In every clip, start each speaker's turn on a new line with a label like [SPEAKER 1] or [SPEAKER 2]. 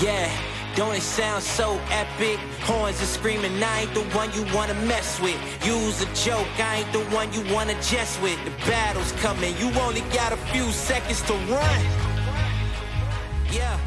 [SPEAKER 1] Yeah, don't it sound so epic? Horns are screaming, I ain't the one you wanna mess with. Use a joke, I ain't the one you wanna jest with. The battle's coming, you only got a few seconds to run. Yeah.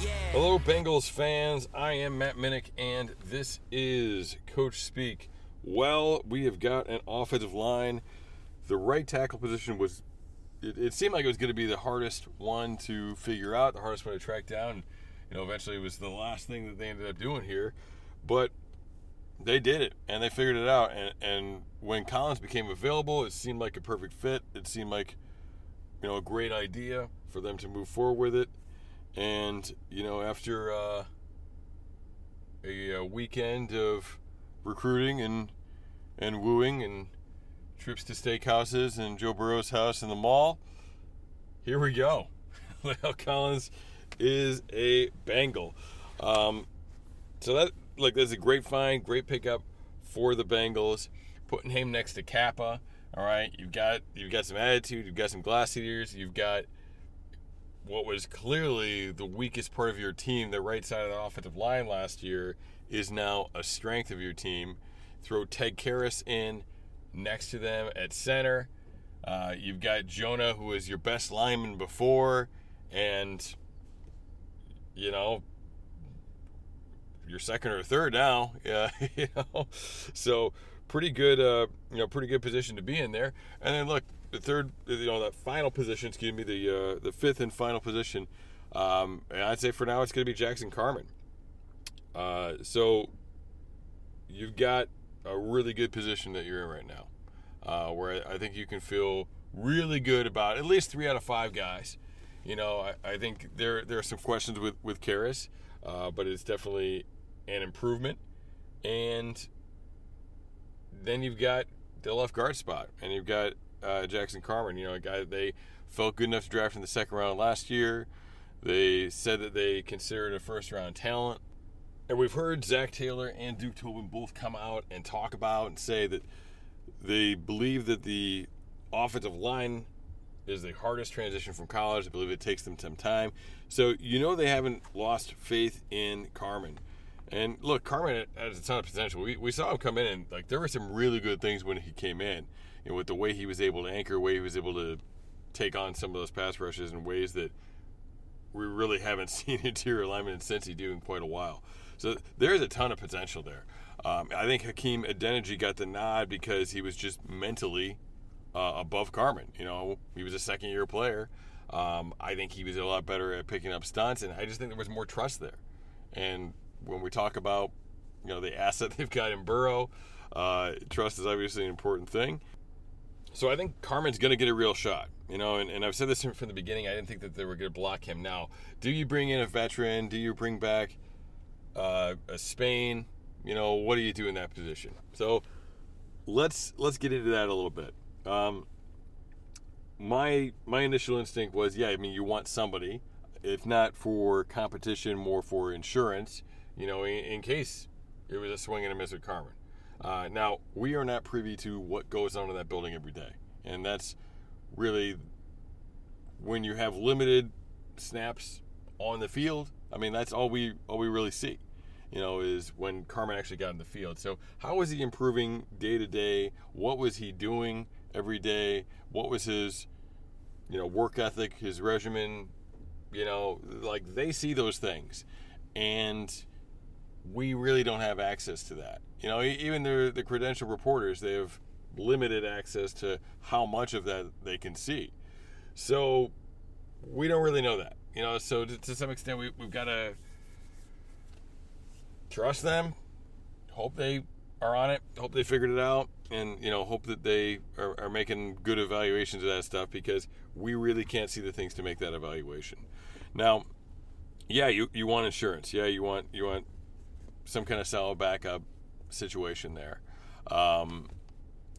[SPEAKER 1] Yeah.
[SPEAKER 2] Hello, Bengals fans. I am Matt Minnick, and this is Coach Speak. Well, we have got an offensive line. The right tackle position was, it, it seemed like it was going to be the hardest one to figure out, the hardest one to track down. You know, eventually it was the last thing that they ended up doing here. But they did it, and they figured it out. And, and when Collins became available, it seemed like a perfect fit. It seemed like, you know, a great idea for them to move forward with it. And you know, after uh, a, a weekend of recruiting and and wooing and trips to steakhouses and Joe Burrow's house in the mall, here we go. La'el Collins is a Bengal. Um, so that like that's a great find, great pickup for the Bengals. Putting him next to Cappa. All right, you've got you've got some attitude, you've got some glass eaters, you've got what was clearly the weakest part of your team, the right side of the offensive line last year, is now a strength of your team. Throw Ted Karras in next to them at center. Uh, you've got Jonah, who was your best lineman before, and you know you're second or third now. Yeah, you know, so pretty good. Uh, you know, pretty good position to be in there. And then look, the third, you know, that final position. Excuse me, the uh, the fifth and final position. Um, and I'd say for now it's going to be Jackson Carman. Uh, so you've got a really good position that you're in right now, uh, where I think you can feel really good about at least three out of five guys. You know, I, I think there there are some questions with with Karras, uh, but it's definitely an improvement. And then you've got the left guard spot, and you've got uh, Jackson Carman. You know, a guy they felt good enough to draft in the second round last year. They said that they considered a first round talent. And we've heard Zac Taylor and Duke Tobin both come out and talk about and say that they believe that the offensive line is the hardest transition from college. I believe it takes them some time. So you know they haven't lost faith in Carman. And look, Carman has a ton of potential. We, we saw him come in and like there were some really good things when he came in. With the way he was able to anchor, way he was able to take on some of those pass rushes in ways that we really haven't seen interior linemen in Cincy do in quite a while. So there's a ton of potential there. Um, I think Hakeem Adeniji got the nod because he was just mentally uh, above Carman. You know, he was a second year player. Um, I think he was a lot better at picking up stunts, and I just think there was more trust there. And when we talk about you know the asset they've got in Burrow, uh, trust is obviously an important thing. So I think Carman's going to get a real shot. You know, and, and I've said this from the beginning. I didn't think that they were going to block him. Now, do you bring in a veteran? Do you bring back uh, a Spain? You know, what do you do in that position? So let's let's get into that a little bit. Um, my my initial instinct was, yeah, I mean, you want somebody, if not for competition, more for insurance. You know, in, in case it was a swing and a miss with Carman. Uh, now we are not privy to what goes on in that building every day, and that's really when you have limited snaps on the field. I mean, that's all we all we really see. You know, is when Carman actually got in the field. So, how was he improving day to day? What was he doing every day? What was his, you know, work ethic, his regimen? You know, like they see those things, and we really don't have access to that. You know, even the the credential reporters, they have limited access to how much of that they can see. So we don't really know that. You know, so to, to some extent, we, we've got to trust them, hope they are on it, hope they figured it out, and you know, hope that they are, are making good evaluations of that stuff because we really can't see the things to make that evaluation. Now, yeah, you, you want insurance. Yeah, you want you want some kind of solid backup situation there. Um,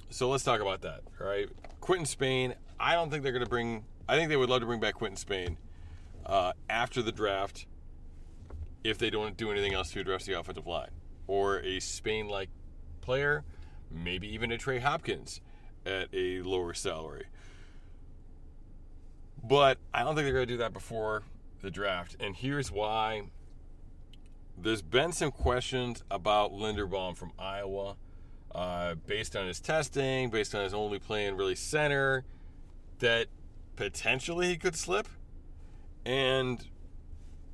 [SPEAKER 2] so let's talk about that. All right, Quinton Spain. I don't think they're going to bring. I think they would love to bring back Quinton Spain uh, after the draft if they don't do anything else to address the offensive line or a Spain-like player, maybe even a Trey Hopkins at a lower salary. But I don't think they're going to do that before the draft, and here's why. There's been some questions about Linderbaum from Iowa, uh, based on his testing, based on his only playing really center, that potentially he could slip, and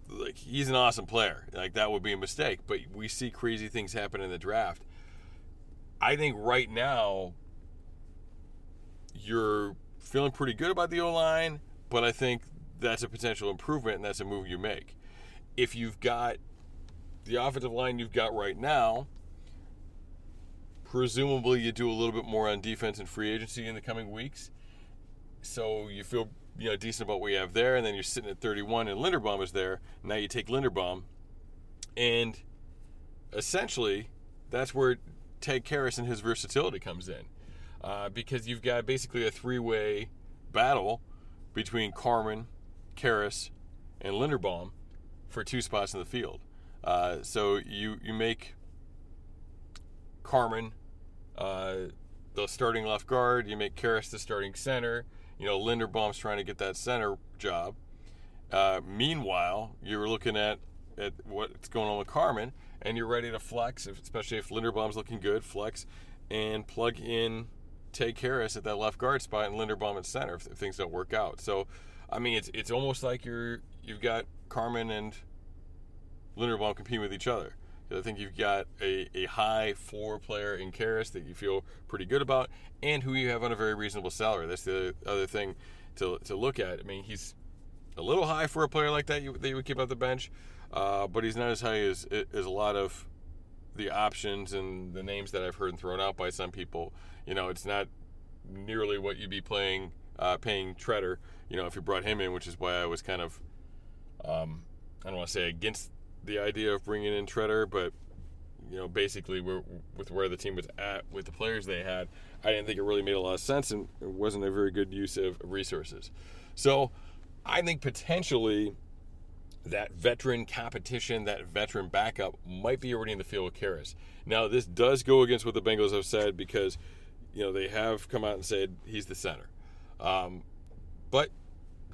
[SPEAKER 2] like he's an awesome player. Like that would be a mistake, but we see crazy things happen in the draft. I think right now you're feeling pretty good about the O line, but I think that's a potential improvement and that's a move you make. If you've got the offensive line you've got right now, presumably you do a little bit more on defense and free agency in the coming weeks. So you feel you know decent about what you have there, and then you're sitting at 31, and Linderbaum is there. Now you take Linderbaum, and essentially that's where Ted Karras and his versatility comes in, uh, because you've got basically a three-way battle between Carman, Karras, and Linderbaum for two spots in the field. Uh, so you you make Carman uh, the starting left guard. You make Karras the starting center. You know Linderbaum's trying to get that center job. Uh, meanwhile, you're looking at at what's going on with Carman, and you're ready to flex, especially if Linderbaum's looking good. Flex and plug in Ted Karras at that left guard spot and Linderbaum at center if, if things don't work out. So, I mean, it's it's almost like you're you've got Carman and Linderbaum competing with each other. I think you've got a, a high floor player in Karras that you feel pretty good about, and who you have on a very reasonable salary. That's the other thing to, to look at. I mean, he's a little high for a player like that you, that you would keep off the bench, uh, but he's not as high as, as a lot of the options and the names that I've heard thrown out by some people. You know, it's not nearly what you'd be playing uh, paying Tretter. You know, if you brought him in, which is why I was kind of um, I don't want to say against the idea of bringing in Tretter, but you know, basically with where the team was at with the players they had, I didn't think it really made a lot of sense and it wasn't a very good use of resources. So I think potentially that veteran competition, that veteran backup might be already in the field with Karras. Now, this does go against what the Bengals have said because, you know, they have come out and said he's the center. Um, but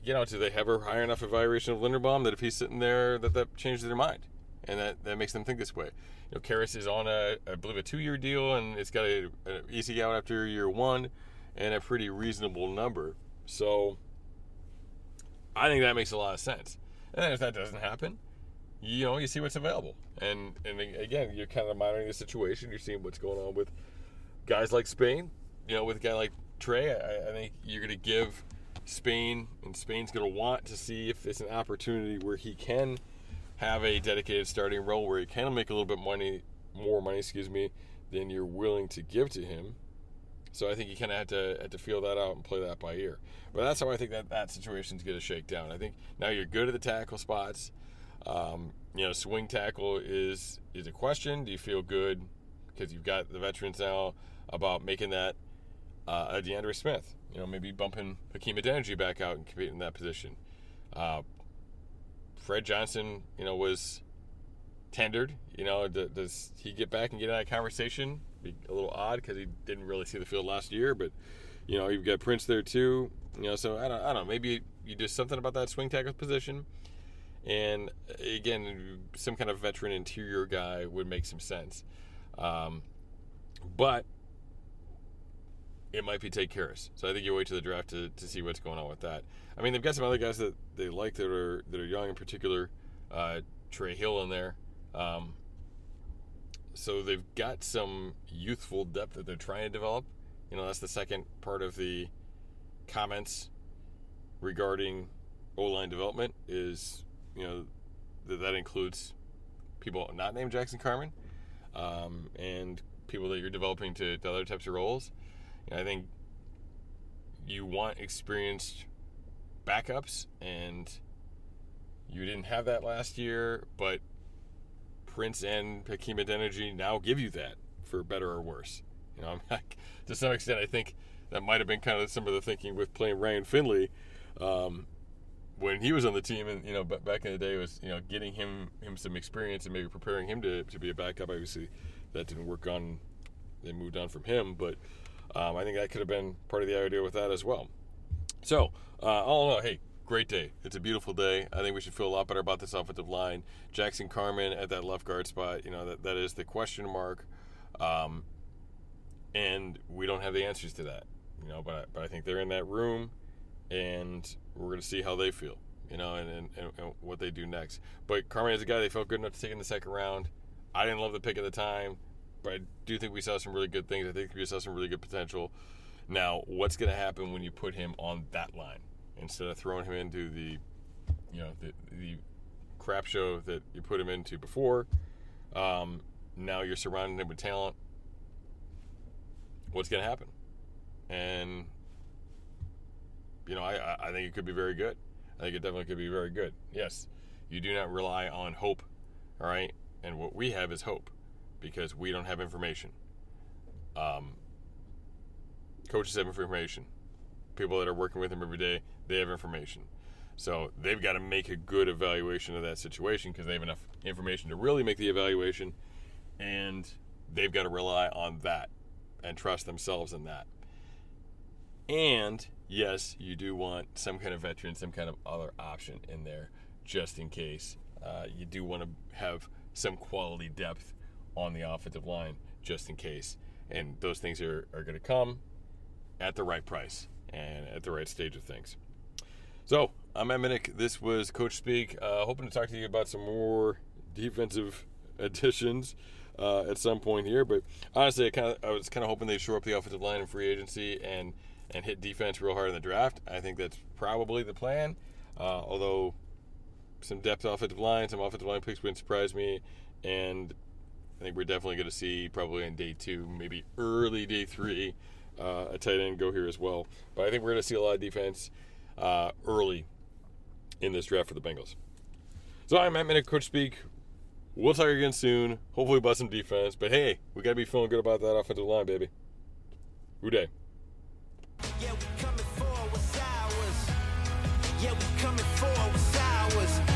[SPEAKER 2] you know, do they have a high enough evaluation of Linderbaum that if he's sitting there, that that changes their mind, and that, that makes them think this way? You know, Karras is on a, I believe, a two-year deal, and it's got a, a easy out after year one, and a pretty reasonable number. So, I think that makes a lot of sense. And if that doesn't happen, you know, you see what's available, and and again, you're kind of monitoring the situation. You're seeing what's going on with guys like Spain. You know, with a guy like Trey, I, I think you're going to give Spain, and Spain's going to want to see if it's an opportunity where he can have a dedicated starting role, where he can make a little bit money, more money, excuse me, than you're willing to give to him. So I think you kind of have to to feel that out and play that by ear. But that's how I think that that situation's going to shake down. I think now you're good at the tackle spots. Um, you know, swing tackle is is a question. Do you feel good because you've got the veterans now about making that uh, a D'Ante Smith? You know, maybe bumping Hakeem Adeniji back out and competing in that position. Uh, Fred Johnson, you know, was tendered. You know, does he get back and get in that conversation? Be a little odd because he didn't really see the field last year, but you know, you've got Prince there too. You know, so I don't, I don't know. Maybe you do something about that swing tackle position. And again, some kind of veteran interior guy would make some sense. Um, but it might be Ted Karras. So I think you wait to the draft to, to see what's going on with that. I mean, they've got some other guys that they like that are that are young, in particular, uh, Trey Hill in there. Um, so they've got some youthful depth that they're trying to develop. You know, that's the second part of the comments regarding O line development is you know that that includes people not named Jackson Carman um, and people that you're developing to, to other types of roles. I think you want experienced backups, and you didn't have that last year, but Prince and Hakeem Adeniji now give you that for better or worse. You know, to some extent, I think that might have been kind of some of the thinking with playing Ryan Finley um, when he was on the team, and you know, back in the day was you know getting him him some experience and maybe preparing him to, to be a backup. Obviously, that didn't work on. They moved on from him, but um, I think that could have been part of the idea with that as well. So, uh, all in all, hey, great day. It's a beautiful day. I think we should feel a lot better about this offensive line. Jackson Carman at that left guard spot, you know, that, that is the question mark. Um, and we don't have the answers to that, you know, but, but I think they're in that room and we're going to see how they feel, you know, and, and, and what they do next. But Carman is a guy they felt good enough to take in the second round. I didn't love the pick at the time, but I do think we saw some really good things. I think we saw some really good potential. Now, what's going to happen when you put him on that line instead of throwing him into the, you know, the, the crap show that you put him into before? Um, now you're surrounding him with talent. What's going to happen? And you know, I I think it could be very good. I think it definitely could be very good. Yes, you do not rely on hope, all right. And what we have is hope, because we don't have information. Um, coaches have information. People that are working with them every day, they have information. So they've got to make a good evaluation of that situation because they have enough information to really make the evaluation, and they've got to rely on that and trust themselves in that. And yes, you do want some kind of veteran, some kind of other option in there just in case. Uh, you do want to have some quality depth on the offensive line just in case. And those things are, are going to come at the right price and at the right stage of things. So, I'm Matt Minnick. This was Coach Speak. Uh, hoping to talk to you about some more defensive additions uh, at some point here. But honestly, I, kinda, I was kind of hoping they'd shore up the offensive line in free agency and, and hit defense real hard in the draft. I think that's probably the plan. Uh, although some depth offensive line, some offensive line picks wouldn't surprise me. And I think we're definitely going to see probably in day two, maybe early day three, uh, a tight end go here as well. But I think we're going to see a lot of defense uh, early in this draft for the Bengals. So I'm Matt Minnick, Coach Speak. We'll talk again soon. Hopefully about some defense. But hey, we got to be feeling good about that offensive line, baby. Uday.
[SPEAKER 1] Yeah, we coming for what's ours. Yeah, we coming for what's ours.